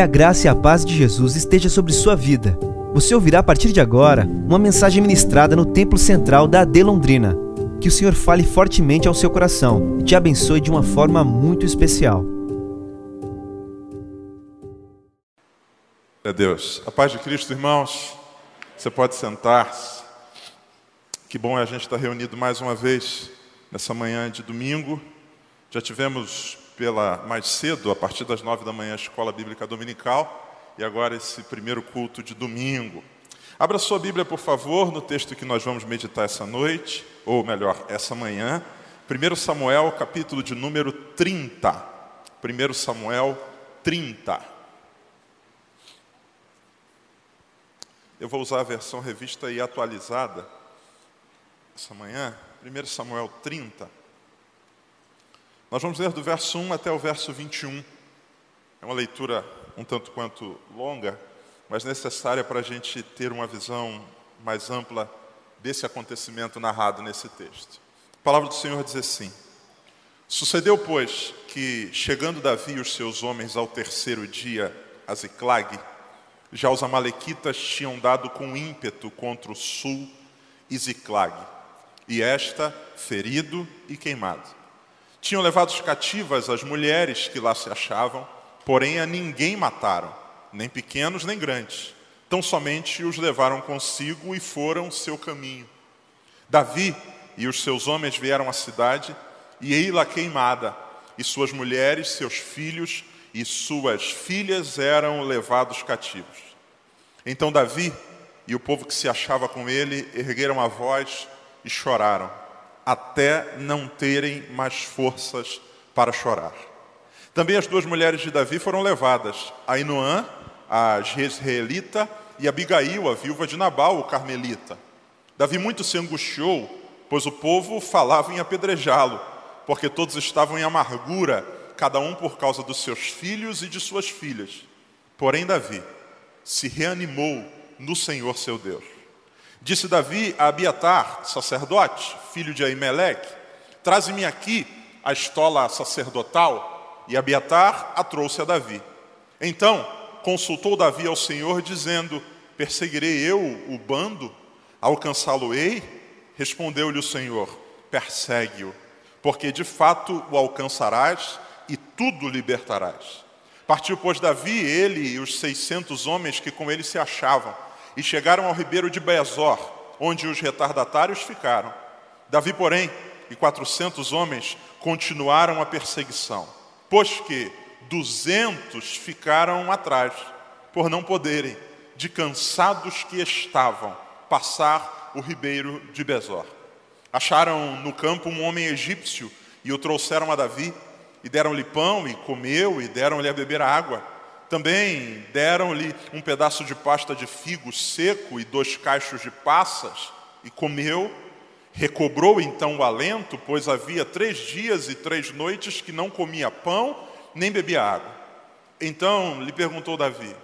Que a graça e a paz de Jesus esteja sobre sua vida. Você ouvirá a partir de agora uma mensagem ministrada no Templo Central da AD Londrina. Que o Senhor fale fortemente ao seu coração e te abençoe de uma forma muito especial. É Deus. A paz de Cristo, irmãos. Você pode sentar-se. Que bom é a gente estar reunido mais uma vez nessa manhã de domingo. Já tivemos pela mais cedo, a partir das nove da manhã, a escola bíblica dominical e agora esse primeiro culto de domingo. Abra sua Bíblia, por favor, no texto que nós vamos meditar essa noite, ou melhor, essa manhã. 1 Samuel, capítulo de número 30. 1 Samuel 30. Eu vou usar a versão revista e atualizada essa manhã. 1 Samuel 30. Nós vamos ler do verso 1 até o verso 21. É uma leitura um tanto quanto longa, mas necessária para a gente ter uma visão mais ampla desse acontecimento narrado nesse texto. A palavra do Senhor diz assim: Sucedeu, pois, que, chegando Davi e os seus homens ao terceiro dia a Ziclag, já os amalequitas tinham dado com ímpeto contra o sul e Ziclag, e esta ferido e queimado. Tinham levado cativas as mulheres que lá se achavam, porém a ninguém mataram, nem pequenos nem grandes. Tão somente os levaram consigo e foram seu caminho. Davi e os seus homens vieram à cidade, e ei-la queimada, e suas mulheres, seus filhos e suas filhas eram levados cativos. Então Davi e o povo que se achava com ele ergueram a voz e choraram até não terem mais forças para chorar. Também as duas mulheres de Davi foram levadas, Ainoã, a Jezreelita, e Abigail, a viúva de Nabal, o carmelita. Davi muito se angustiou, pois o povo falava em apedrejá-lo, porque todos estavam em amargura, cada um por causa dos seus filhos e de suas filhas. Porém, Davi se reanimou no Senhor seu Deus. Disse Davi a Abiatar, sacerdote, filho de Aimeleque, traze-me aqui a estola sacerdotal, e Abiatar a trouxe a Davi. Então consultou Davi ao Senhor, dizendo, perseguirei eu o bando? Alcançá-lo-ei? Respondeu-lhe o Senhor, persegue-o, porque de fato o alcançarás e tudo libertarás. Partiu, pois, Davi, ele e os seiscentos homens que com ele se achavam, e chegaram ao ribeiro de Bezor, onde os retardatários ficaram. Davi, porém, e quatrocentos homens continuaram a perseguição, pois que duzentos ficaram atrás, por não poderem, de cansados que estavam, passar o ribeiro de Bezor. Acharam no campo um homem egípcio e o trouxeram a Davi, e deram-lhe pão, e comeu, e deram-lhe a beber água. Também deram-lhe um pedaço de pasta de figo seco e dois cachos de passas, e comeu. Recobrou então o alento, pois havia três dias e três noites que não comia pão nem bebia água. Então lhe perguntou Davi: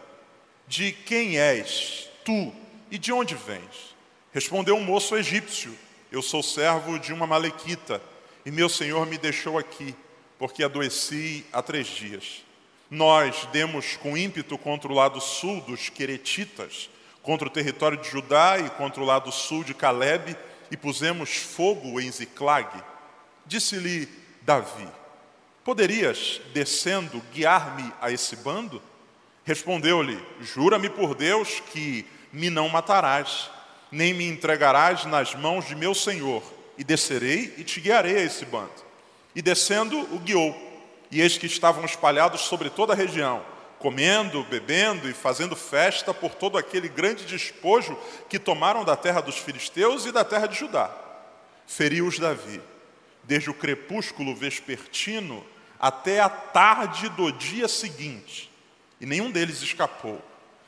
De quem és tu e de onde vens? Respondeu um moço egípcio: Eu sou servo de uma malequita, e meu senhor me deixou aqui, porque adoeci há três dias. Nós demos com ímpeto contra o lado sul dos Queretitas, contra o território de Judá e contra o lado sul de Caleb, e pusemos fogo em Ziclag. Disse-lhe Davi: Poderias, descendo, guiar-me a esse bando? Respondeu-lhe: Jura-me por Deus que me não matarás, nem me entregarás nas mãos de meu senhor, e descerei e te guiarei a esse bando. E descendo, o guiou. E eis que estavam espalhados sobre toda a região, comendo, bebendo e fazendo festa por todo aquele grande despojo que tomaram da terra dos filisteus e da terra de Judá. Feriu-os Davi, desde o crepúsculo vespertino até a tarde do dia seguinte, e nenhum deles escapou,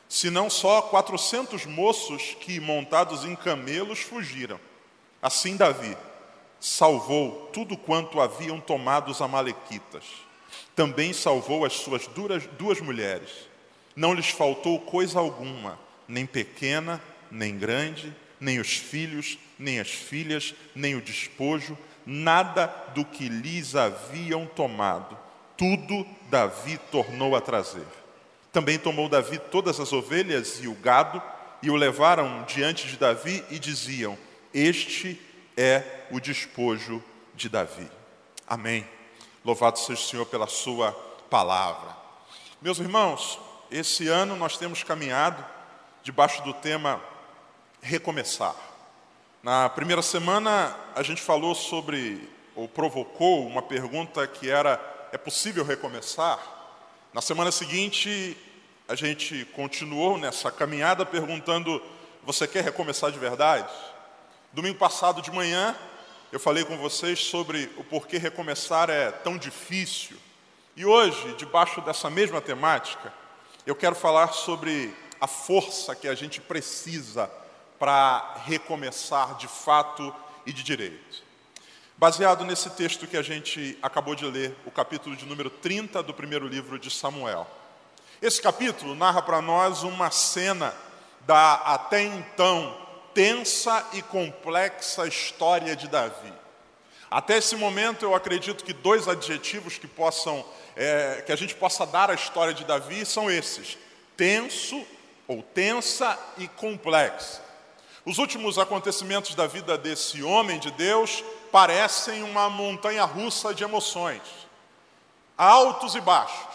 senão só quatrocentos moços que, montados em camelos, fugiram. Assim Davi salvou tudo quanto haviam tomado os amalequitas também salvou as suas duas mulheres. Não lhes faltou coisa alguma, nem pequena, nem grande, nem os filhos, nem as filhas, nem o despojo, nada do que lhes haviam tomado. Tudo Davi tornou a trazer. Também tomou Davi todas as ovelhas e o gado e o levaram diante de Davi e diziam: Este é o despojo de Davi. Amém. Louvado seja o Senhor pela Sua palavra. Meus irmãos, esse ano nós temos caminhado debaixo do tema recomeçar. Na primeira semana a gente falou sobre, ou provocou uma pergunta que era: é possível recomeçar? Na semana seguinte a gente continuou nessa caminhada perguntando: você quer recomeçar de verdade? Domingo passado de manhã eu falei com vocês sobre o porquê recomeçar é tão difícil. E hoje, debaixo dessa mesma temática, eu quero falar sobre a força que a gente precisa para recomeçar de fato e de direito. Baseado nesse texto que a gente acabou de ler, o capítulo de número 30 do primeiro livro de Samuel. Esse capítulo narra para nós uma cena da até então tensa e complexa história de Davi. Até esse momento, eu acredito que dois adjetivos que possam, é, que a gente possa dar à história de Davi são esses: tenso ou tensa e complexa. Os últimos acontecimentos da vida desse homem de Deus parecem uma montanha russa de emoções, altos e baixos.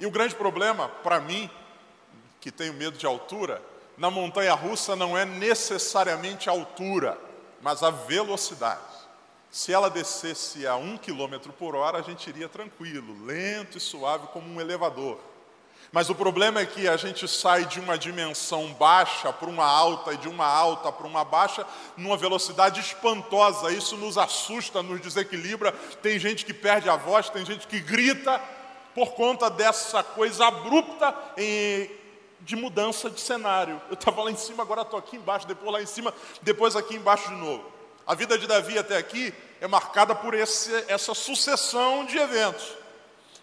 E o grande problema, para mim, que tenho medo de altura, na montanha russa não é necessariamente a altura, mas a velocidade. Se ela descesse a um quilômetro por hora, a gente iria tranquilo, lento e suave como um elevador. Mas o problema é que a gente sai de uma dimensão baixa para uma alta e de uma alta para uma baixa numa velocidade espantosa. Isso nos assusta, nos desequilibra. Tem gente que perde a voz, tem gente que grita por conta dessa coisa abrupta de mudança de cenário. Eu estava lá em cima, agora estou aqui embaixo, depois lá em cima, depois aqui embaixo de novo. A vida de Davi até aqui é marcada por esse, essa sucessão de eventos.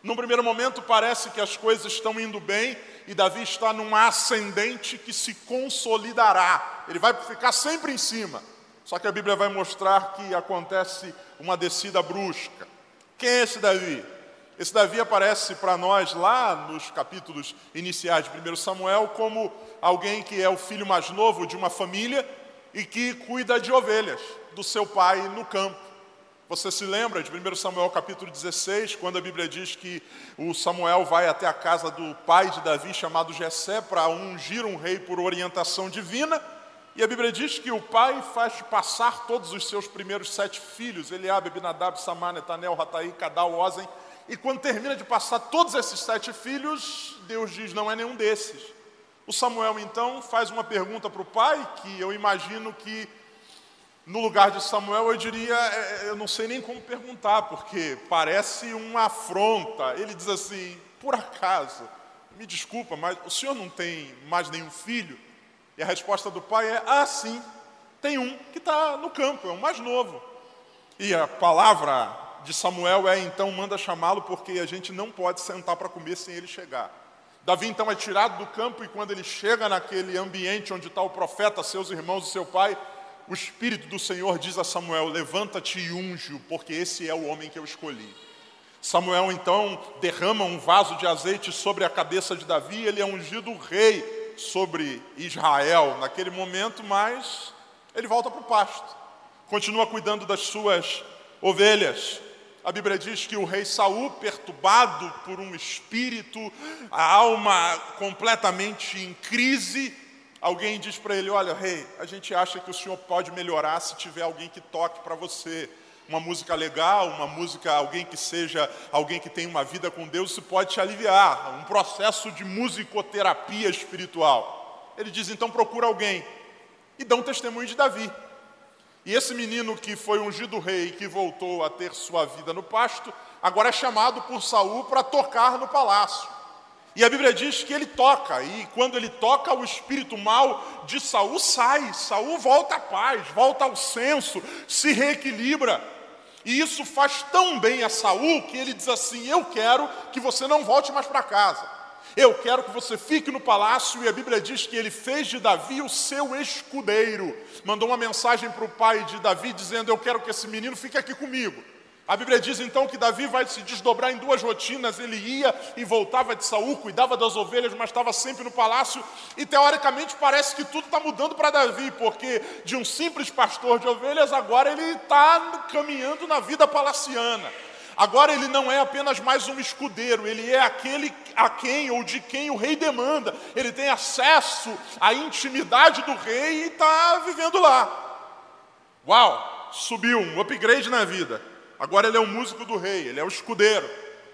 Num primeiro momento parece que as coisas estão indo bem e Davi está numa ascendente que se consolidará. Ele vai ficar sempre em cima. Só que a Bíblia vai mostrar que acontece uma descida brusca. Quem é esse Davi? Esse Davi aparece para nós lá nos capítulos iniciais de 1 Samuel como alguém que é o filho mais novo de uma família e que cuida de ovelhas do seu pai no campo. Você se lembra de 1 Samuel capítulo 16, quando a Bíblia diz que o Samuel vai até a casa do pai de Davi, chamado Jessé, para ungir um rei por orientação divina, e a Bíblia diz que o pai faz passar todos os seus primeiros sete filhos, Eliabe, Abinadab, Samar, Netanel, Rataí, Cadal, Ozen, e quando termina de passar todos esses sete filhos, Deus diz, não é nenhum desses. O Samuel então faz uma pergunta para o pai, que eu imagino que no lugar de Samuel, eu diria, é, é, eu não sei nem como perguntar, porque parece uma afronta. Ele diz assim: por acaso, me desculpa, mas o senhor não tem mais nenhum filho? E a resposta do pai é: ah, sim, tem um que está no campo, é o mais novo. E a palavra de Samuel é: então manda chamá-lo, porque a gente não pode sentar para comer sem ele chegar. Davi então é tirado do campo e quando ele chega naquele ambiente onde está o profeta, seus irmãos e seu pai, o Espírito do Senhor diz a Samuel: Levanta-te e unge-o, porque esse é o homem que eu escolhi. Samuel então derrama um vaso de azeite sobre a cabeça de Davi, ele é ungido rei sobre Israel naquele momento, mas ele volta para o pasto, continua cuidando das suas ovelhas. A Bíblia diz que o rei Saul, perturbado por um espírito, a alma completamente em crise, Alguém diz para ele: Olha, rei, a gente acha que o senhor pode melhorar se tiver alguém que toque para você. Uma música legal, uma música, alguém que seja, alguém que tem uma vida com Deus, isso pode te aliviar. Um processo de musicoterapia espiritual. Ele diz: então procura alguém. E dá um testemunho de Davi. E esse menino que foi ungido rei, que voltou a ter sua vida no pasto, agora é chamado por Saul para tocar no palácio. E a Bíblia diz que ele toca, e quando ele toca, o espírito mal de Saul sai, Saul volta à paz, volta ao senso, se reequilibra. E isso faz tão bem a Saul que ele diz assim: Eu quero que você não volte mais para casa. Eu quero que você fique no palácio, e a Bíblia diz que ele fez de Davi o seu escudeiro. Mandou uma mensagem para o pai de Davi dizendo: Eu quero que esse menino fique aqui comigo. A Bíblia diz então que Davi vai se desdobrar em duas rotinas. Ele ia e voltava de Saul, cuidava das ovelhas, mas estava sempre no palácio. E teoricamente parece que tudo está mudando para Davi, porque de um simples pastor de ovelhas, agora ele está caminhando na vida palaciana. Agora ele não é apenas mais um escudeiro, ele é aquele a quem ou de quem o rei demanda. Ele tem acesso à intimidade do rei e está vivendo lá. Uau, subiu um upgrade na vida. Agora ele é o músico do rei, ele é o escudeiro.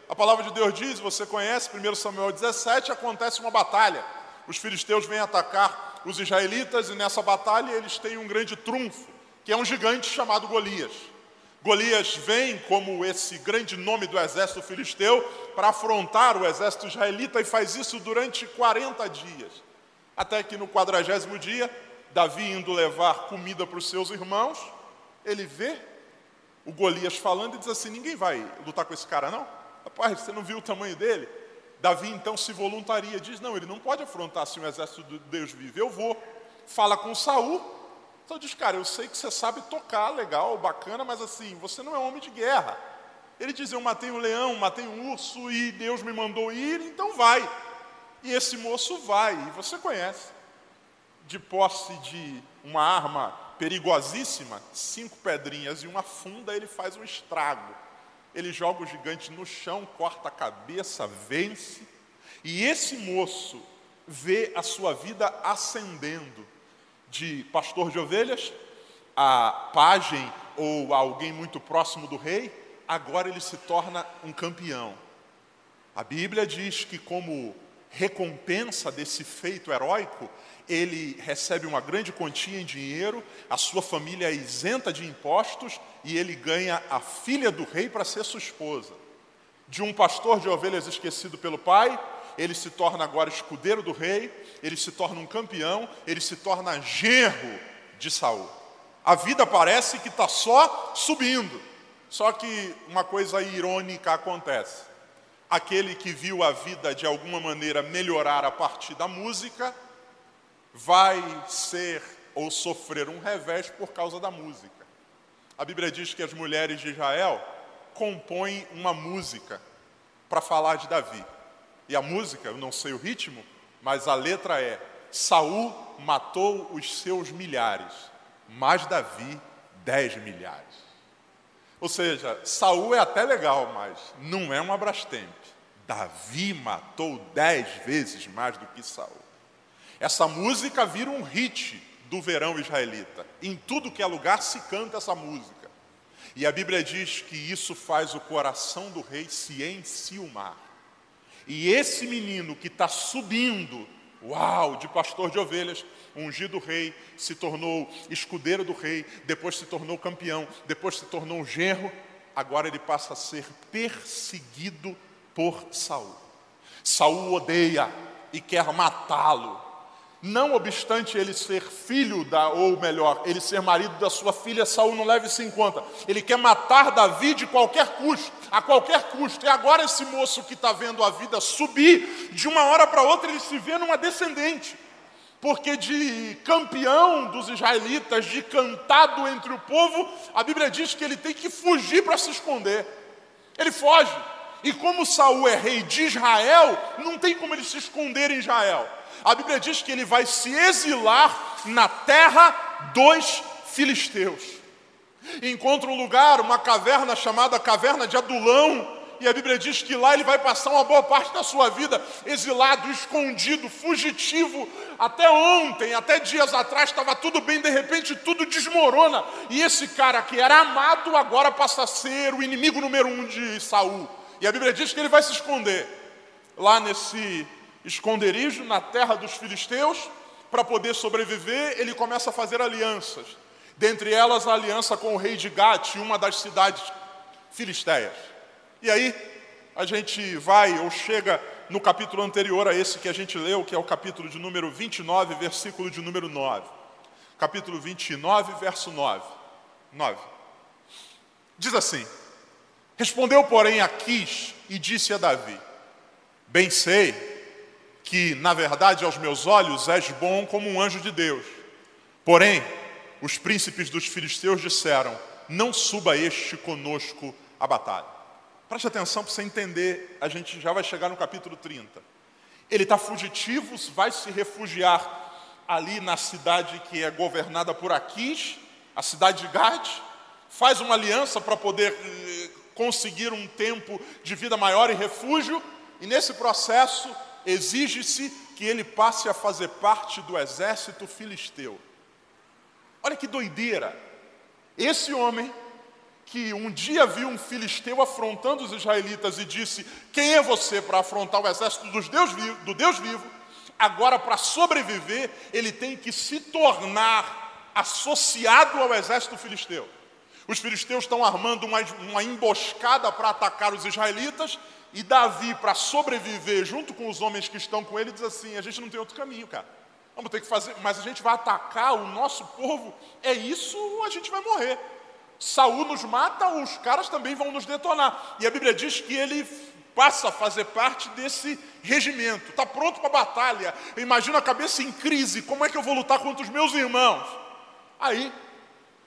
A palavra de Deus diz, você conhece, 1 Samuel 17, acontece uma batalha. Os filisteus vêm atacar os israelitas e nessa batalha eles têm um grande trunfo, que é um gigante chamado Golias. Golias vem como esse grande nome do exército filisteu para afrontar o exército israelita e faz isso durante 40 dias. Até que no quadragésimo dia, Davi indo levar comida para os seus irmãos, ele vê o Golias falando e diz assim: ninguém vai lutar com esse cara, não? Rapaz, você não viu o tamanho dele? Davi então se voluntaria, diz: não, ele não pode afrontar se o exército de Deus vive, eu vou. Fala com Saul. Então diz, cara, eu sei que você sabe tocar, legal, bacana, mas assim, você não é homem de guerra. Ele diz: Eu matei um leão, matei um urso e Deus me mandou ir, então vai. E esse moço vai, e você conhece. De posse de uma arma perigosíssima, cinco pedrinhas e uma funda, ele faz um estrago. Ele joga o gigante no chão, corta a cabeça, vence. E esse moço vê a sua vida ascendendo de pastor de ovelhas a pajem ou alguém muito próximo do rei, agora ele se torna um campeão. A Bíblia diz que, como recompensa desse feito heróico, ele recebe uma grande quantia em dinheiro, a sua família é isenta de impostos e ele ganha a filha do rei para ser sua esposa. De um pastor de ovelhas esquecido pelo pai, ele se torna agora escudeiro do rei, ele se torna um campeão, ele se torna genro de Saul. A vida parece que está só subindo. Só que uma coisa irônica acontece. Aquele que viu a vida de alguma maneira melhorar a partir da música, vai ser ou sofrer um revés por causa da música. A Bíblia diz que as mulheres de Israel compõem uma música para falar de Davi. E a música, eu não sei o ritmo, mas a letra é: Saul matou os seus milhares, mas Davi dez milhares. Ou seja, Saul é até legal, mas não é um Abrastemp. Davi matou dez vezes mais do que Saul. Essa música vira um hit do verão israelita. Em tudo que é lugar se canta essa música. E a Bíblia diz que isso faz o coração do rei se enciumar. E esse menino que está subindo, uau, de pastor de ovelhas, ungido rei, se tornou escudeiro do rei, depois se tornou campeão, depois se tornou um genro, agora ele passa a ser perseguido por Saul. Saul odeia e quer matá-lo. Não obstante ele ser filho da, ou melhor, ele ser marido da sua filha, Saul não leva isso em conta. Ele quer matar Davi de qualquer custo, a qualquer custo. E agora esse moço que está vendo a vida subir, de uma hora para outra ele se vê numa descendente. Porque de campeão dos israelitas, de cantado entre o povo, a Bíblia diz que ele tem que fugir para se esconder. Ele foge. E como Saul é rei de Israel, não tem como ele se esconder em Israel a Bíblia diz que ele vai se exilar na terra dos filisteus. Encontra um lugar, uma caverna chamada Caverna de Adulão, e a Bíblia diz que lá ele vai passar uma boa parte da sua vida exilado, escondido, fugitivo. Até ontem, até dias atrás, estava tudo bem, de repente tudo desmorona. E esse cara que era amado agora passa a ser o inimigo número um de Saul. E a Bíblia diz que ele vai se esconder lá nesse esconderijo na terra dos filisteus, para poder sobreviver, ele começa a fazer alianças. Dentre elas, a aliança com o rei de Gate, uma das cidades filisteias. E aí, a gente vai ou chega no capítulo anterior a esse que a gente leu, que é o capítulo de número 29, versículo de número 9. Capítulo 29, verso 9. 9. Diz assim: Respondeu, porém, Aquis e disse a Davi: Bem sei que, na verdade, aos meus olhos és bom como um anjo de Deus. Porém, os príncipes dos filisteus disseram: Não suba este conosco a batalha. Preste atenção para você entender, a gente já vai chegar no capítulo 30. Ele está fugitivo, vai se refugiar ali na cidade que é governada por Aquis, a cidade de Gad, faz uma aliança para poder eh, conseguir um tempo de vida maior e refúgio, e nesse processo exige-se que ele passe a fazer parte do exército filisteu. Olha que doideira! Esse homem que um dia viu um filisteu afrontando os israelitas e disse: Quem é você para afrontar o exército dos Deus vivo, do Deus vivo? Agora, para sobreviver, ele tem que se tornar associado ao exército filisteu. Os filisteus estão armando uma, uma emboscada para atacar os israelitas, e Davi, para sobreviver junto com os homens que estão com ele, diz assim: A gente não tem outro caminho, cara. Vamos ter que fazer, mas a gente vai atacar o nosso povo, é isso, a gente vai morrer. Saul nos mata, os caras também vão nos detonar. E a Bíblia diz que ele passa a fazer parte desse regimento, está pronto para a batalha. Imagina a cabeça em crise: como é que eu vou lutar contra os meus irmãos? Aí,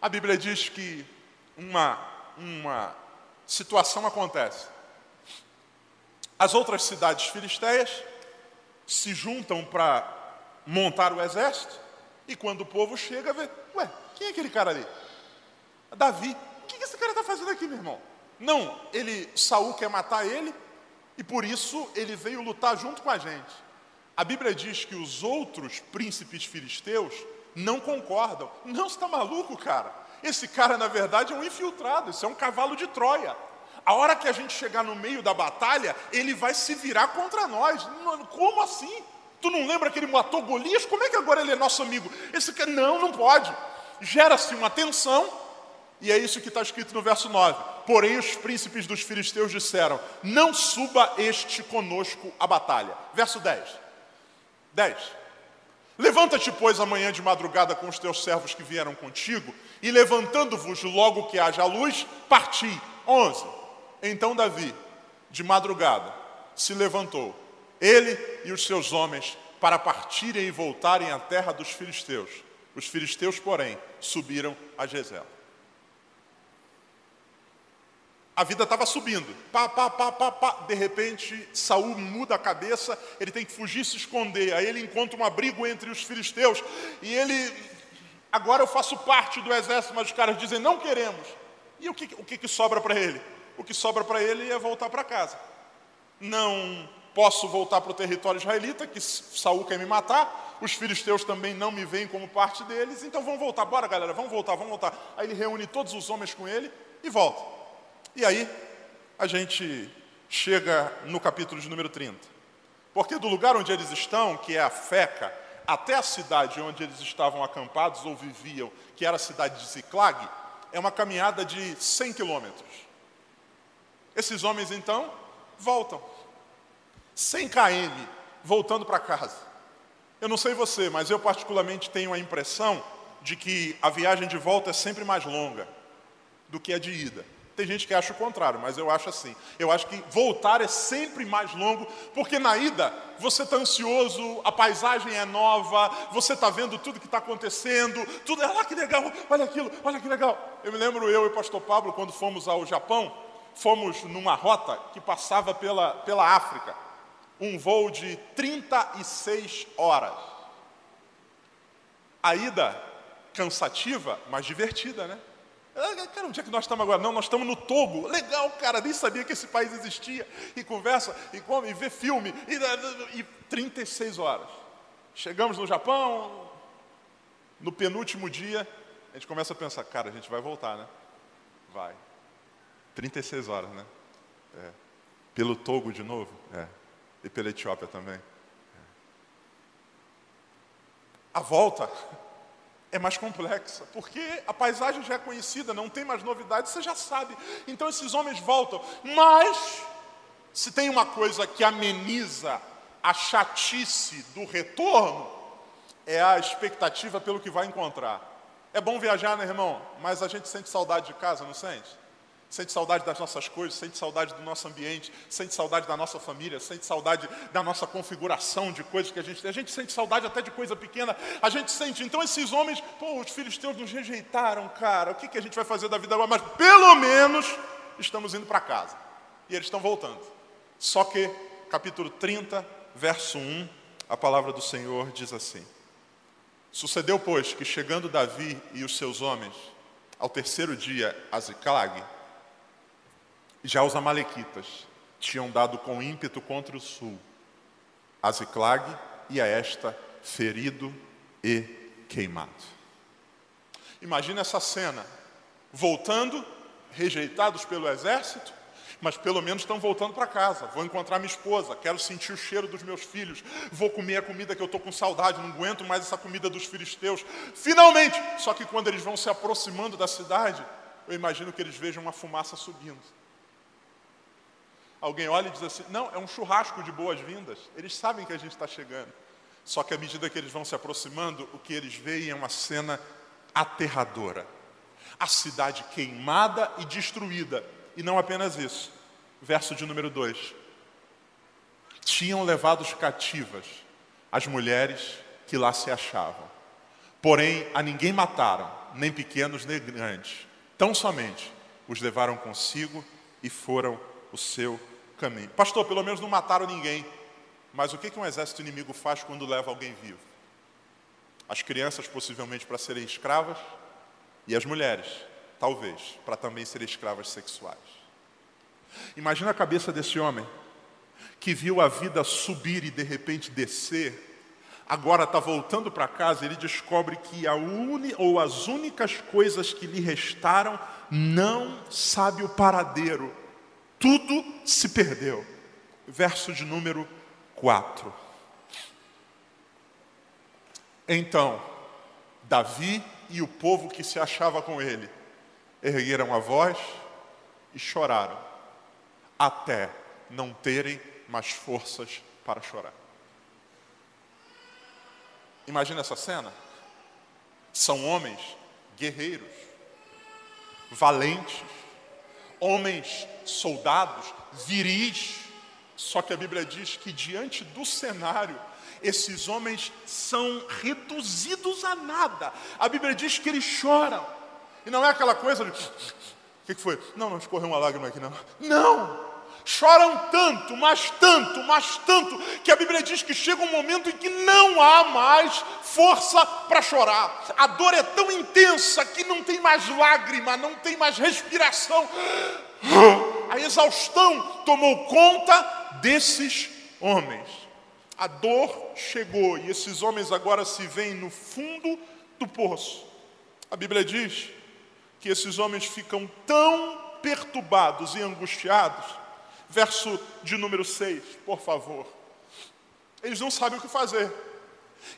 a Bíblia diz que uma, uma situação acontece. As outras cidades filisteias se juntam para montar o exército, e quando o povo chega, vê: ué, quem é aquele cara ali? Davi, o que esse cara está fazendo aqui, meu irmão? Não, ele, Saul quer matar ele e por isso ele veio lutar junto com a gente. A Bíblia diz que os outros príncipes filisteus não concordam. Não, você está maluco, cara? Esse cara, na verdade, é um infiltrado, isso é um cavalo de Troia. A hora que a gente chegar no meio da batalha, ele vai se virar contra nós. Como assim? Tu não lembra que ele matou Golias? Como é que agora ele é nosso amigo? Esse não, não pode. Gera-se uma tensão, e é isso que está escrito no verso 9. Porém, os príncipes dos filisteus disseram: Não suba este conosco à batalha. Verso 10. 10. Levanta-te, pois, amanhã de madrugada com os teus servos que vieram contigo, e levantando-vos logo que haja luz, parti. 11. Então Davi, de madrugada, se levantou, ele e os seus homens, para partirem e voltarem à terra dos filisteus. Os filisteus, porém, subiram a Jezeel. A vida estava subindo. Pá, pá, pá, pá, pá. De repente, Saul muda a cabeça, ele tem que fugir se esconder. Aí ele encontra um abrigo entre os filisteus. E ele. Agora eu faço parte do exército, mas os caras dizem, não queremos. E o que, o que, sobra para ele? O que sobra para ele é voltar para casa. Não posso voltar para o território israelita, que Saul quer me matar. Os filisteus também não me veem como parte deles. Então vamos voltar. Bora, galera, vamos voltar, vamos voltar. Aí ele reúne todos os homens com ele e volta. E aí, a gente chega no capítulo de número 30. Porque do lugar onde eles estão, que é a Feca, até a cidade onde eles estavam acampados ou viviam, que era a cidade de Ziclag, é uma caminhada de 100 quilômetros. Esses homens então voltam. 100 km voltando para casa. Eu não sei você, mas eu particularmente tenho a impressão de que a viagem de volta é sempre mais longa do que a de ida. Tem gente que acha o contrário, mas eu acho assim. Eu acho que voltar é sempre mais longo, porque na ida você está ansioso, a paisagem é nova, você está vendo tudo que está acontecendo, tudo, olha lá que legal, olha aquilo, olha que legal. Eu me lembro, eu e o pastor Pablo, quando fomos ao Japão, fomos numa rota que passava pela, pela África, um voo de 36 horas. A ida cansativa, mas divertida, né? Ah, cara, onde é que nós estamos agora? Não, nós estamos no Togo. Legal, cara, nem sabia que esse país existia. E conversa, e come, e vê filme. E, e 36 horas. Chegamos no Japão, no penúltimo dia, a gente começa a pensar, cara, a gente vai voltar, né? Vai. 36 horas, né? É. Pelo Togo de novo? É. E pela Etiópia também? É. A volta é mais complexa, porque a paisagem já é conhecida, não tem mais novidades, você já sabe. Então esses homens voltam. Mas, se tem uma coisa que ameniza a chatice do retorno, é a expectativa pelo que vai encontrar. É bom viajar, né, irmão? Mas a gente sente saudade de casa, não sente? Sente saudade das nossas coisas, sente saudade do nosso ambiente, sente saudade da nossa família, sente saudade da nossa configuração de coisas que a gente tem. A gente sente saudade até de coisa pequena, a gente sente. Então, esses homens, pô, os filhos teus nos rejeitaram, cara, o que, que a gente vai fazer da vida agora? Mas pelo menos estamos indo para casa. E eles estão voltando. Só que, capítulo 30, verso 1, a palavra do Senhor diz assim: Sucedeu, pois, que chegando Davi e os seus homens ao terceiro dia a Ziclag, já os amalequitas tinham dado com ímpeto contra o sul, a Ziclag e a esta ferido e queimado. Imagina essa cena, voltando, rejeitados pelo exército, mas pelo menos estão voltando para casa. Vou encontrar minha esposa, quero sentir o cheiro dos meus filhos, vou comer a comida que eu estou com saudade, não aguento mais essa comida dos filisteus. Finalmente! Só que quando eles vão se aproximando da cidade, eu imagino que eles vejam uma fumaça subindo. Alguém olha e diz assim: não, é um churrasco de boas-vindas. Eles sabem que a gente está chegando. Só que à medida que eles vão se aproximando, o que eles veem é uma cena aterradora. A cidade queimada e destruída. E não apenas isso. Verso de número 2. Tinham levado cativas as mulheres que lá se achavam. Porém, a ninguém mataram, nem pequenos nem grandes. Tão somente os levaram consigo e foram o seu caminho. Pastor, pelo menos não mataram ninguém. Mas o que um exército inimigo faz quando leva alguém vivo? As crianças, possivelmente, para serem escravas, e as mulheres, talvez, para também serem escravas sexuais. Imagina a cabeça desse homem que viu a vida subir e de repente descer, agora está voltando para casa, ele descobre que a uni, ou as únicas coisas que lhe restaram não sabe o paradeiro, tudo se perdeu. Verso de número 4. Então, Davi e o povo que se achava com ele ergueram a voz e choraram até não terem mais forças para chorar. Imagina essa cena. São homens guerreiros, valentes, homens soldados, viris. Só que a Bíblia diz que diante do cenário, esses homens são reduzidos a nada. A Bíblia diz que eles choram. E não é aquela coisa de. O que, foi? Não, não escorreu uma lágrima aqui, não. Não! Choram tanto, mas tanto, mas tanto, que a Bíblia diz que chega um momento em que não há mais força para chorar. A dor é tão intensa que não tem mais lágrima, não tem mais respiração. A exaustão tomou conta desses homens. A dor chegou e esses homens agora se veem no fundo do poço. A Bíblia diz que esses homens ficam tão perturbados e angustiados verso de número 6, por favor. Eles não sabem o que fazer.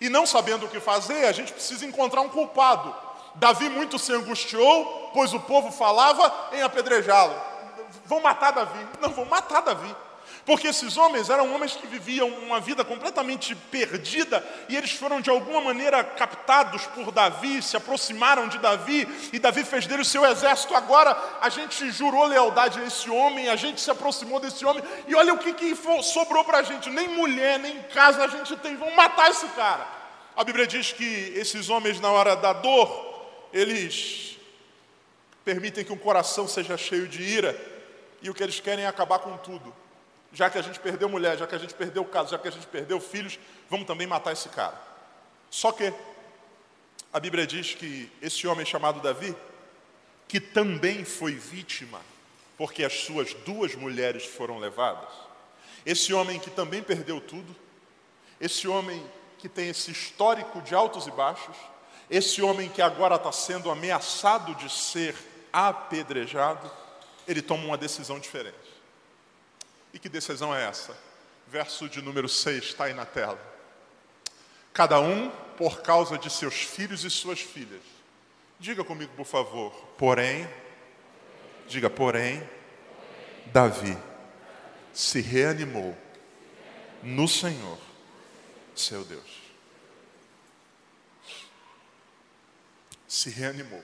E não sabendo o que fazer, a gente precisa encontrar um culpado. Davi muito se angustiou, pois o povo falava em apedrejá-lo. Vão matar Davi. Não, vão matar Davi. Porque esses homens eram homens que viviam uma vida completamente perdida e eles foram de alguma maneira captados por Davi, se aproximaram de Davi e Davi fez dele o seu exército. Agora a gente jurou lealdade a esse homem, a gente se aproximou desse homem e olha o que, que sobrou para a gente: nem mulher, nem casa a gente tem, vamos matar esse cara. A Bíblia diz que esses homens, na hora da dor, eles permitem que o coração seja cheio de ira e o que eles querem é acabar com tudo já que a gente perdeu mulher, já que a gente perdeu casa, já que a gente perdeu filhos, vamos também matar esse cara. Só que a Bíblia diz que esse homem chamado Davi, que também foi vítima, porque as suas duas mulheres foram levadas, esse homem que também perdeu tudo, esse homem que tem esse histórico de altos e baixos, esse homem que agora está sendo ameaçado de ser apedrejado, ele toma uma decisão diferente. E que decisão é essa? Verso de número 6 está aí na tela. Cada um por causa de seus filhos e suas filhas. Diga comigo, por favor. Porém, diga, porém, Davi se reanimou no Senhor, seu Deus. Se reanimou.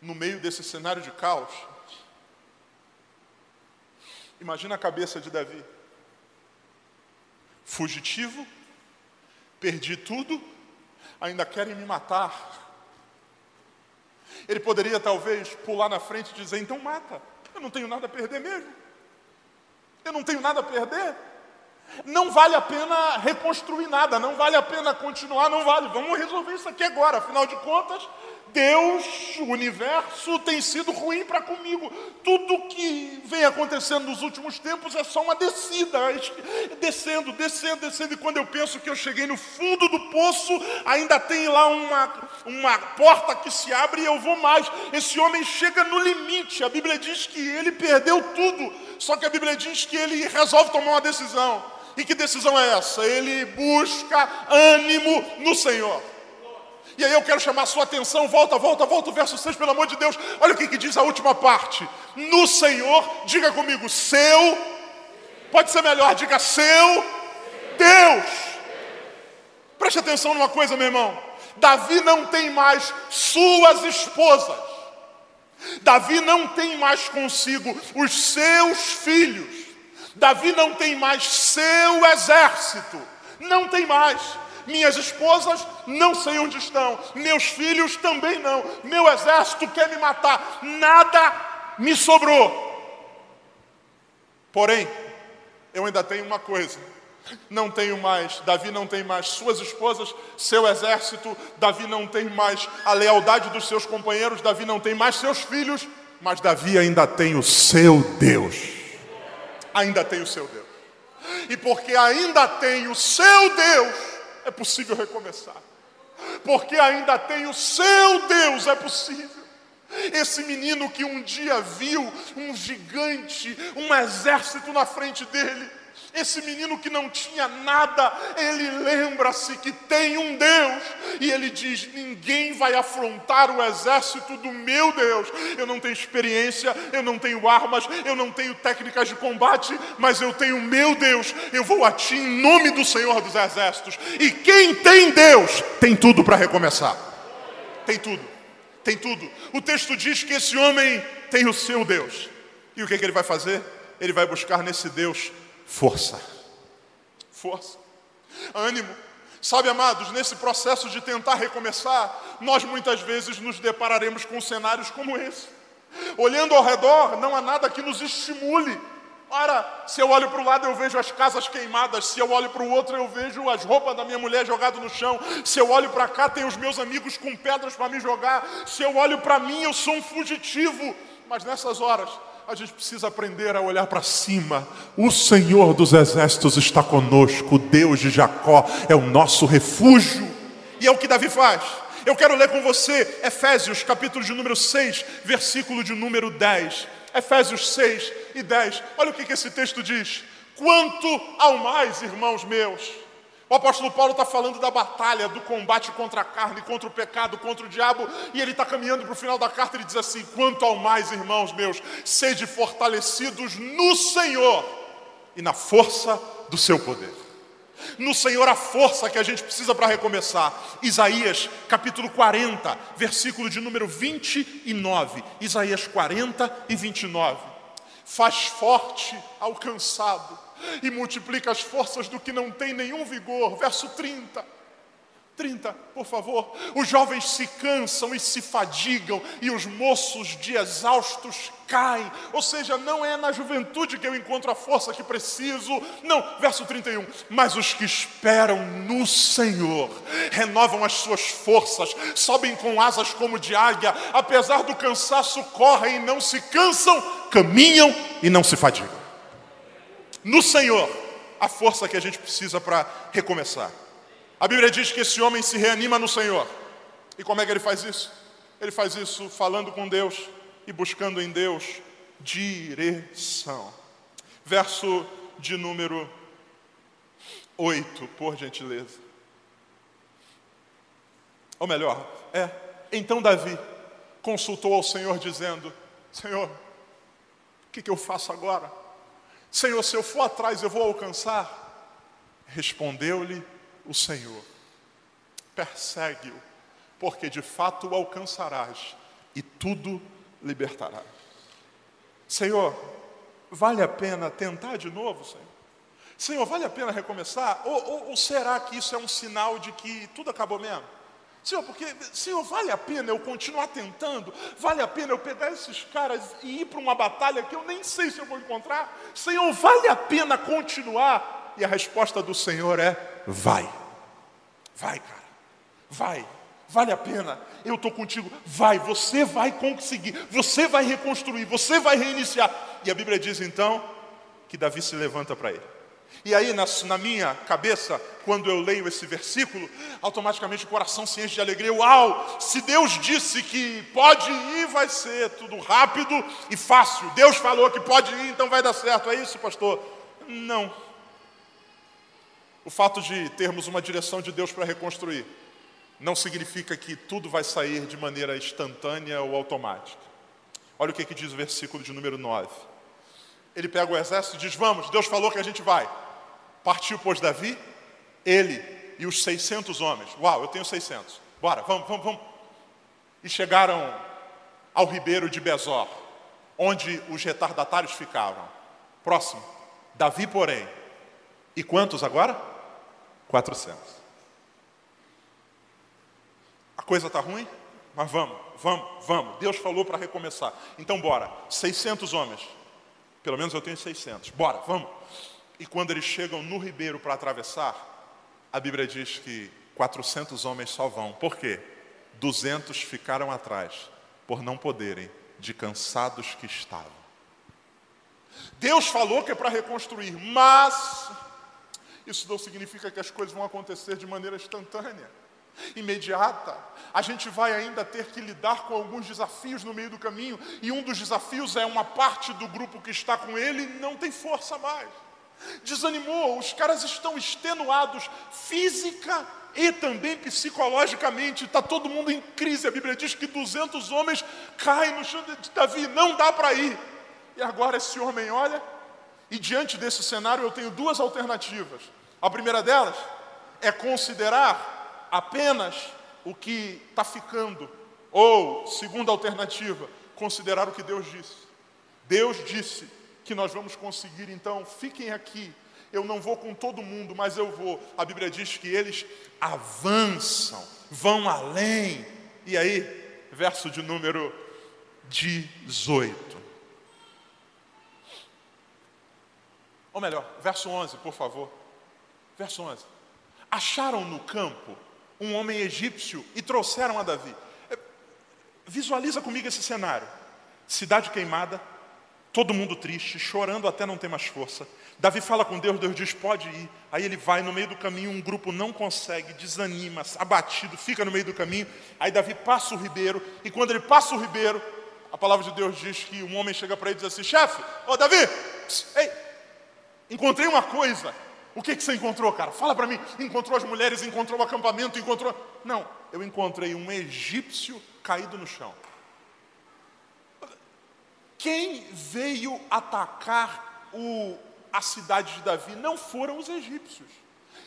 No meio desse cenário de caos, Imagina a cabeça de Davi. Fugitivo, perdi tudo, ainda querem me matar. Ele poderia talvez pular na frente e dizer: então mata, eu não tenho nada a perder mesmo. Eu não tenho nada a perder. Não vale a pena reconstruir nada, não vale a pena continuar, não vale. Vamos resolver isso aqui agora. Afinal de contas, Deus, o universo tem sido ruim para comigo. Tudo que vem acontecendo nos últimos tempos é só uma descida, descendo, descendo, descendo. E quando eu penso que eu cheguei no fundo do poço, ainda tem lá uma, uma porta que se abre e eu vou mais. Esse homem chega no limite. A Bíblia diz que ele perdeu tudo. Só que a Bíblia diz que ele resolve tomar uma decisão. E que decisão é essa? Ele busca ânimo no Senhor. E aí eu quero chamar a sua atenção, volta, volta, volta o verso 6, pelo amor de Deus. Olha o que, que diz a última parte. No Senhor, diga comigo, seu, pode ser melhor, diga seu Deus. Preste atenção numa coisa, meu irmão. Davi não tem mais suas esposas. Davi não tem mais consigo os seus filhos. Davi não tem mais seu exército. Não tem mais minhas esposas não sei onde estão, meus filhos também não, meu exército quer me matar, nada me sobrou. Porém, eu ainda tenho uma coisa. Não tenho mais, Davi não tem mais suas esposas, seu exército, Davi não tem mais a lealdade dos seus companheiros, Davi não tem mais seus filhos, mas Davi ainda tem o seu Deus. Ainda tem o seu Deus. E porque ainda tem o seu Deus, é possível recomeçar. Porque ainda tem o seu Deus, é possível. Esse menino que um dia viu um gigante, um exército na frente dele, esse menino que não tinha nada, ele lembra-se que tem um Deus, e ele diz: Ninguém vai afrontar o exército do meu Deus. Eu não tenho experiência, eu não tenho armas, eu não tenho técnicas de combate, mas eu tenho meu Deus. Eu vou a ti em nome do Senhor dos Exércitos. E quem tem Deus, tem tudo para recomeçar. Tem tudo, tem tudo. O texto diz que esse homem tem o seu Deus. E o que, que ele vai fazer? Ele vai buscar nesse Deus força. Força. Ânimo. Sabe, amados, nesse processo de tentar recomeçar, nós muitas vezes nos depararemos com cenários como esse. Olhando ao redor, não há nada que nos estimule. Ora, se eu olho para o lado, eu vejo as casas queimadas. Se eu olho para o outro, eu vejo as roupas da minha mulher jogadas no chão. Se eu olho para cá, tem os meus amigos com pedras para me jogar. Se eu olho para mim, eu sou um fugitivo. Mas nessas horas, a gente precisa aprender a olhar para cima. O Senhor dos Exércitos está conosco, o Deus de Jacó é o nosso refúgio. E é o que Davi faz. Eu quero ler com você Efésios, capítulo de número 6, versículo de número 10. Efésios 6 e 10. Olha o que, que esse texto diz. Quanto ao mais, irmãos meus, o apóstolo Paulo está falando da batalha, do combate contra a carne, contra o pecado, contra o diabo, e ele está caminhando para o final da carta e diz assim: Quanto ao mais, irmãos meus, sede fortalecidos no Senhor e na força do seu poder. No Senhor a força que a gente precisa para recomeçar. Isaías capítulo 40, versículo de número 29. Isaías 40 e 29. Faz forte ao cansado e multiplica as forças do que não tem nenhum vigor. Verso 30. 30, por favor. Os jovens se cansam e se fadigam, e os moços de exaustos caem. Ou seja, não é na juventude que eu encontro a força que preciso. Não, verso 31. Mas os que esperam no Senhor renovam as suas forças, sobem com asas como de águia, apesar do cansaço, correm e não se cansam, caminham e não se fadigam no Senhor a força que a gente precisa para recomeçar. A Bíblia diz que esse homem se reanima no Senhor. E como é que ele faz isso? Ele faz isso falando com Deus e buscando em Deus direção. Verso de número 8, por gentileza. Ou melhor, é, então Davi consultou ao Senhor dizendo: Senhor, o que, que eu faço agora? Senhor, se eu for atrás, eu vou alcançar? Respondeu-lhe o Senhor: Persegue-o, porque de fato o alcançarás e tudo libertarás. Senhor, vale a pena tentar de novo, Senhor? Senhor, vale a pena recomeçar? Ou, ou, ou será que isso é um sinal de que tudo acabou mesmo? Senhor, porque, Senhor, vale a pena eu continuar tentando? Vale a pena eu pegar esses caras e ir para uma batalha que eu nem sei se eu vou encontrar? Senhor, vale a pena continuar? E a resposta do Senhor é: vai. Vai, cara. Vai. Vale a pena. Eu estou contigo. Vai, você vai conseguir. Você vai reconstruir. Você vai reiniciar. E a Bíblia diz então que Davi se levanta para ele. E aí, na, na, minha cabeça, quando eu leio esse versículo, automaticamente o coração se enche de alegria. Uau! Se Deus disse que pode ir, vai ser tudo rápido e fácil. Deus falou que pode ir, então vai dar certo. É isso, pastor? Não. O fato de termos uma direção de Deus para reconstruir não significa que tudo vai sair de maneira instantânea ou automática. Olha o que, que diz o versículo de número 9. Ele pega o exército e diz: Vamos, Deus falou que a gente vai. Partiu, pois, Davi, ele e os 600 homens. Uau, eu tenho 600. Bora, vamos, vamos, vamos. E chegaram ao ribeiro de Bezor, onde os retardatários ficavam. Próximo. Davi, porém. E quantos agora? 400. A coisa está ruim? Mas vamos, vamos, vamos. Deus falou para recomeçar. Então, bora. 600 homens. Pelo menos eu tenho 600. Bora, vamos. E quando eles chegam no ribeiro para atravessar, a Bíblia diz que 400 homens só vão. Por quê? 200 ficaram atrás, por não poderem, de cansados que estavam. Deus falou que é para reconstruir, mas isso não significa que as coisas vão acontecer de maneira instantânea, imediata. A gente vai ainda ter que lidar com alguns desafios no meio do caminho, e um dos desafios é uma parte do grupo que está com ele não tem força mais desanimou, os caras estão extenuados física e também psicologicamente, está todo mundo em crise. A Bíblia diz que 200 homens caem no chão de Davi, não dá para ir. E agora esse homem olha, e diante desse cenário eu tenho duas alternativas. A primeira delas é considerar apenas o que está ficando, ou, segunda alternativa, considerar o que Deus disse. Deus disse que nós vamos conseguir, então, fiquem aqui. Eu não vou com todo mundo, mas eu vou. A Bíblia diz que eles avançam, vão além. E aí, verso de número 18. Ou melhor, verso 11, por favor. Verso 11. Acharam no campo um homem egípcio e trouxeram a Davi. É, visualiza comigo esse cenário: cidade queimada, todo mundo triste, chorando até não ter mais força. Davi fala com Deus, Deus diz: pode ir. Aí ele vai no meio do caminho, um grupo não consegue, desanima, abatido, fica no meio do caminho. Aí Davi passa o ribeiro, e quando ele passa o ribeiro, a palavra de Deus diz que um homem chega para ele e diz assim: chefe, ô Davi, ei, encontrei uma coisa. O que, que você encontrou, cara? Fala para mim. Encontrou as mulheres, encontrou o acampamento, encontrou. Não, eu encontrei um egípcio caído no chão. Quem veio atacar o, a cidade de Davi não foram os egípcios.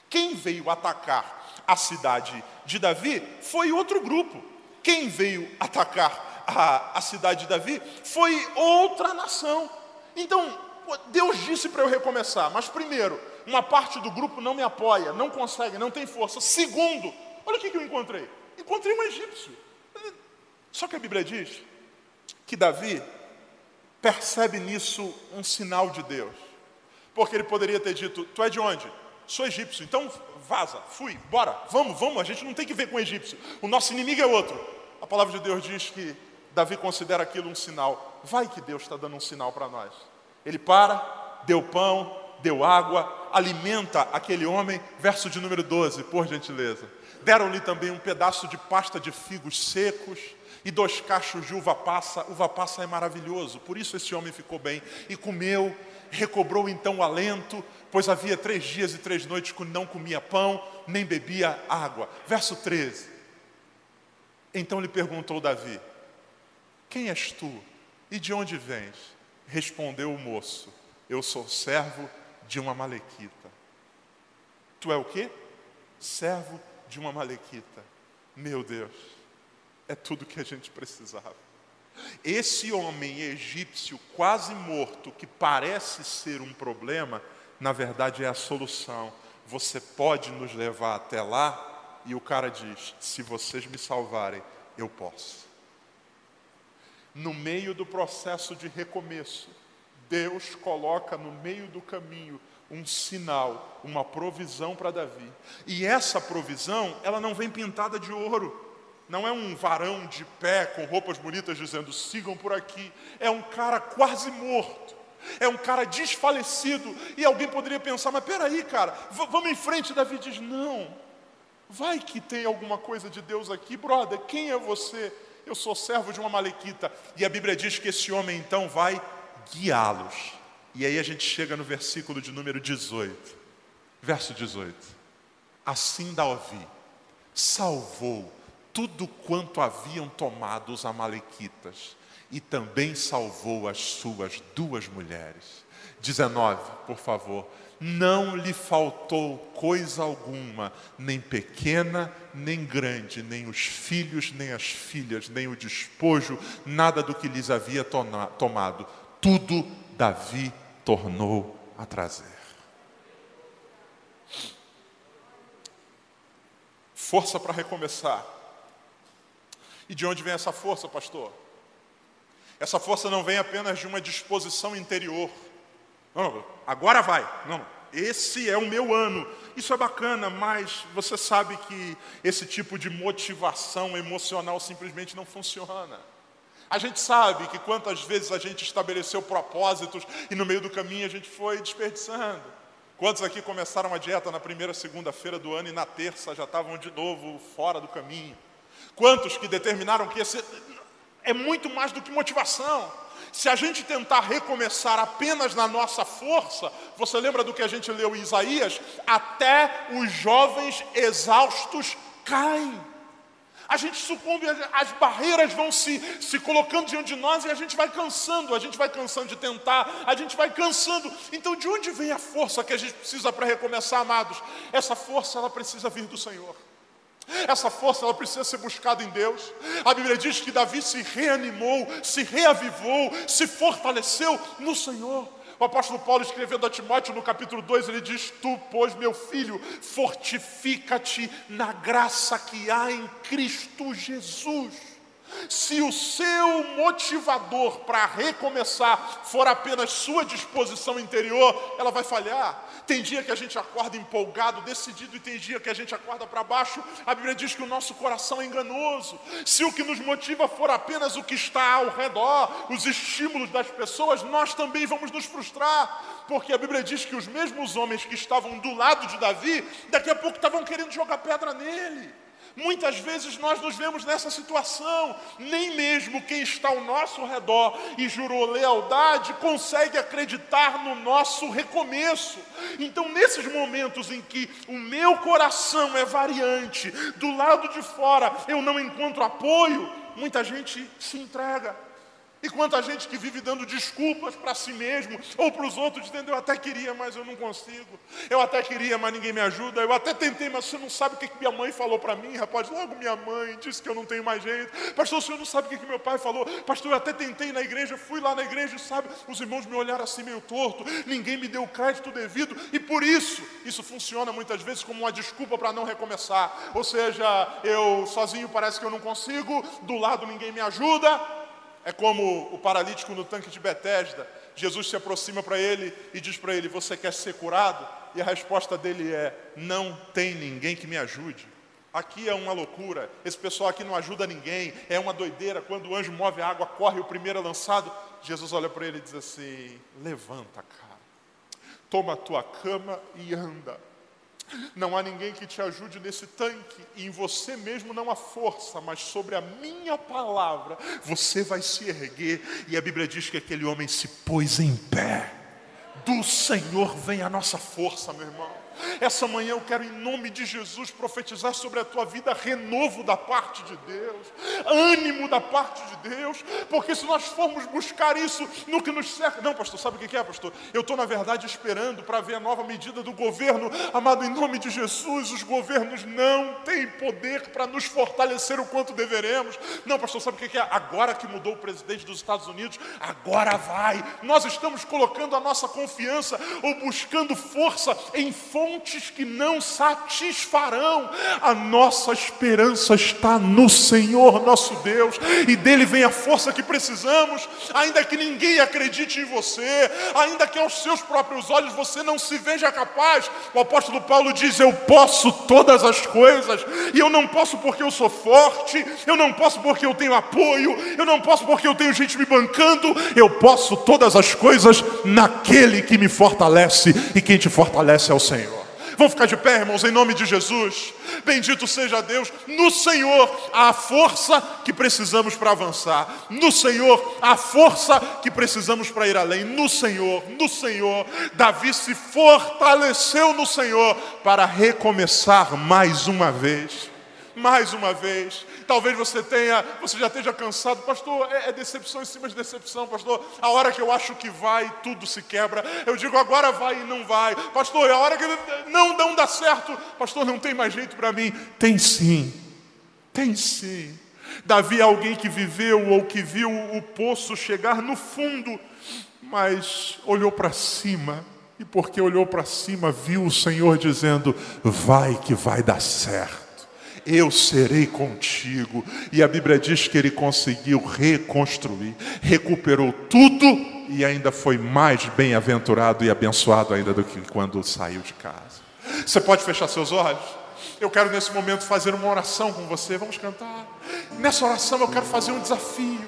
Quem veio atacar a cidade de Davi foi outro grupo. Quem veio atacar a, a cidade de Davi foi outra nação. Então, Deus disse para eu recomeçar, mas primeiro, uma parte do grupo não me apoia, não consegue, não tem força. Segundo, olha o que eu encontrei: encontrei um egípcio. Só que a Bíblia diz que Davi percebe nisso um sinal de Deus. Porque ele poderia ter dito: Tu é de onde? Sou egípcio, então vaza, fui, bora, vamos, vamos, a gente não tem que ver com o egípcio, o nosso inimigo é outro. A palavra de Deus diz que Davi considera aquilo um sinal. Vai que Deus está dando um sinal para nós. Ele para, deu pão, deu água, alimenta aquele homem. Verso de número 12, por gentileza. Deram-lhe também um pedaço de pasta de figos secos e dois cachos de uva passa. Uva passa é maravilhoso, por isso esse homem ficou bem e comeu, recobrou então o alento, pois havia três dias e três noites que não comia pão, nem bebia água. Verso 13. Então lhe perguntou Davi: Quem és tu e de onde vens? Respondeu o moço: Eu sou servo de uma malequita. Tu é o quê? Servo de uma malequita. Meu Deus é tudo que a gente precisava. Esse homem egípcio quase morto, que parece ser um problema, na verdade é a solução. Você pode nos levar até lá E o cara diz: Se vocês me salvarem, eu posso. No meio do processo de recomeço, Deus coloca no meio do caminho um sinal, uma provisão para Davi. E essa provisão, ela não vem pintada de ouro. Não é um varão de pé com roupas bonitas dizendo sigam por aqui. É um cara quase morto. É um cara desfalecido. E alguém poderia pensar, mas peraí, cara, vamos em frente. Davi diz: não, vai que tem alguma coisa de Deus aqui, brother. Quem é você? Eu sou servo de uma malequita. E a Bíblia diz que esse homem então vai guiá-los. E aí a gente chega no versículo de número 18. Verso 18. Assim Davi salvou tudo quanto haviam tomado os amalequitas e também salvou as suas duas mulheres. 19, por favor. Não lhe faltou coisa alguma, nem pequena, nem grande, nem os filhos, nem as filhas, nem o despojo, nada do que lhes havia tomado. Tudo Davi tornou a trazer. Força para recomeçar. E de onde vem essa força, pastor? Essa força não vem apenas de uma disposição interior. Não, agora vai. Não, esse é o meu ano. Isso é bacana, mas você sabe que esse tipo de motivação emocional simplesmente não funciona. A gente sabe que quantas vezes a gente estabeleceu propósitos e no meio do caminho a gente foi desperdiçando. Quantos aqui começaram a dieta na primeira segunda-feira do ano e na terça já estavam de novo fora do caminho? Quantos que determinaram que esse é muito mais do que motivação. Se a gente tentar recomeçar apenas na nossa força, você lembra do que a gente leu em Isaías? Até os jovens exaustos caem. A gente sucumbe, as barreiras vão se, se colocando diante de nós e a gente vai cansando, a gente vai cansando de tentar, a gente vai cansando. Então, de onde vem a força que a gente precisa para recomeçar, amados? Essa força, ela precisa vir do Senhor. Essa força ela precisa ser buscada em Deus. A Bíblia diz que Davi se reanimou, se reavivou, se fortaleceu no Senhor. O apóstolo Paulo escrevendo a Timóteo no capítulo 2, ele diz: Tu, pois, meu filho, fortifica-te na graça que há em Cristo Jesus. Se o seu motivador para recomeçar for apenas sua disposição interior, ela vai falhar. Tem dia que a gente acorda empolgado, decidido, e tem dia que a gente acorda para baixo. A Bíblia diz que o nosso coração é enganoso. Se o que nos motiva for apenas o que está ao redor, os estímulos das pessoas, nós também vamos nos frustrar. Porque a Bíblia diz que os mesmos homens que estavam do lado de Davi, daqui a pouco estavam querendo jogar pedra nele. Muitas vezes nós nos vemos nessa situação, nem mesmo quem está ao nosso redor e jurou lealdade consegue acreditar no nosso recomeço. Então, nesses momentos em que o meu coração é variante, do lado de fora eu não encontro apoio, muita gente se entrega e quanta gente que vive dando desculpas para si mesmo ou para os outros, dizendo: Eu até queria, mas eu não consigo. Eu até queria, mas ninguém me ajuda. Eu até tentei, mas você não sabe o que minha mãe falou para mim, rapaz. Logo minha mãe disse que eu não tenho mais jeito. Pastor, o senhor não sabe o que meu pai falou. Pastor, eu até tentei na igreja, fui lá na igreja, sabe? Os irmãos me olharam assim meio torto, ninguém me deu o crédito devido. E por isso, isso funciona muitas vezes como uma desculpa para não recomeçar. Ou seja, eu sozinho parece que eu não consigo, do lado ninguém me ajuda. É como o paralítico no tanque de Betesda. Jesus se aproxima para ele e diz para ele: Você quer ser curado? E a resposta dele é: Não tem ninguém que me ajude. Aqui é uma loucura, esse pessoal aqui não ajuda ninguém, é uma doideira. Quando o anjo move a água, corre o primeiro é lançado. Jesus olha para ele e diz assim: Levanta, cara, toma a tua cama e anda. Não há ninguém que te ajude nesse tanque, e em você mesmo não há força, mas sobre a minha palavra você vai se erguer. E a Bíblia diz que aquele homem se pôs em pé. Do Senhor vem a nossa força, meu irmão. Essa manhã eu quero, em nome de Jesus, profetizar sobre a tua vida renovo da parte de Deus, ânimo da parte de Deus, porque se nós formos buscar isso no que nos cerca. Não, pastor, sabe o que é, pastor? Eu estou, na verdade, esperando para ver a nova medida do governo. Amado, em nome de Jesus, os governos não têm poder para nos fortalecer o quanto deveremos. Não, pastor, sabe o que é? Agora que mudou o presidente dos Estados Unidos, agora vai. Nós estamos colocando a nossa confiança ou buscando força em fontes fontes que não satisfarão. A nossa esperança está no Senhor nosso Deus, e dele vem a força que precisamos, ainda que ninguém acredite em você, ainda que aos seus próprios olhos você não se veja capaz. O apóstolo Paulo diz: Eu posso todas as coisas, e eu não posso porque eu sou forte, eu não posso porque eu tenho apoio, eu não posso porque eu tenho gente me bancando, eu posso todas as coisas naquele que me fortalece, e quem te fortalece é o Senhor. Vamos ficar de pé, irmãos, em nome de Jesus. Bendito seja Deus. No Senhor há a força que precisamos para avançar. No Senhor há a força que precisamos para ir além. No Senhor, no Senhor. Davi se fortaleceu no Senhor para recomeçar mais uma vez. Mais uma vez. Talvez você tenha, você já esteja cansado, pastor. É, é, decepção em cima de decepção, pastor. A hora que eu acho que vai, tudo se quebra. Eu digo agora vai e não vai, pastor. É a hora que não não dá certo, pastor. Não tem mais jeito para mim. Tem sim, tem sim. Davi é alguém que viveu ou que viu o poço chegar no fundo, mas olhou para cima. E porque olhou para cima, viu o Senhor dizendo: Vai que vai dar certo eu serei contigo. E a Bíblia diz que ele conseguiu reconstruir, recuperou tudo e ainda foi mais bem-aventurado e abençoado ainda do que quando saiu de casa. Você pode fechar seus olhos? Eu quero nesse momento fazer uma oração com você. Vamos cantar. Nessa oração eu quero fazer um desafio.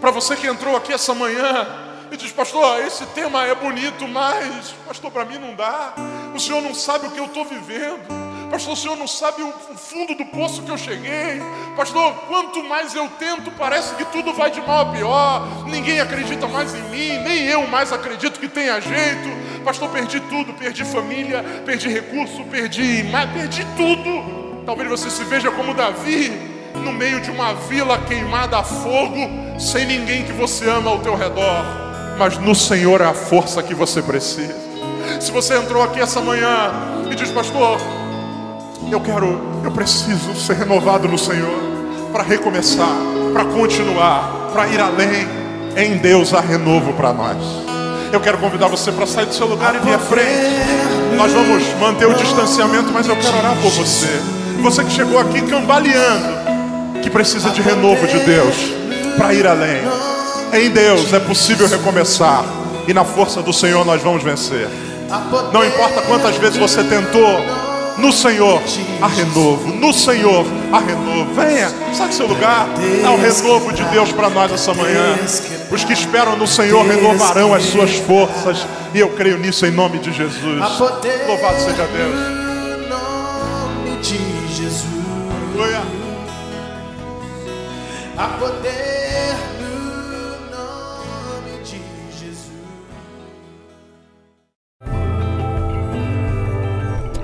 Para você que entrou aqui essa manhã e diz, pastor, esse tema é bonito, mas, pastor, para mim não dá. O senhor não sabe o que eu estou vivendo. Pastor, o senhor não sabe o fundo do poço que eu cheguei. Pastor, quanto mais eu tento, parece que tudo vai de mal a pior. Ninguém acredita mais em mim, nem eu mais acredito que tenha jeito. Pastor, perdi tudo, perdi família, perdi recurso, perdi, mas perdi tudo. Talvez você se veja como Davi, no meio de uma vila queimada a fogo, sem ninguém que você ama ao teu redor. Mas no Senhor é a força que você precisa. Se você entrou aqui essa manhã e diz, pastor, eu quero, eu preciso ser renovado no Senhor para recomeçar, para continuar, para ir além. Em Deus há renovo para nós. Eu quero convidar você para sair do seu lugar e vir à frente. Nós vamos manter o distanciamento, mas eu quero orar por você. Você que chegou aqui cambaleando, que precisa de renovo de Deus para ir além. Em Deus é possível recomeçar e na força do Senhor nós vamos vencer. Não importa quantas vezes você tentou, no Senhor há renovo. No Senhor há renovo. Venha, sai do seu lugar. Há o renovo de Deus para nós essa manhã. Os que esperam no Senhor renovarão as suas forças. E eu creio nisso em nome de Jesus. Louvado seja Deus. Aleluia. A poder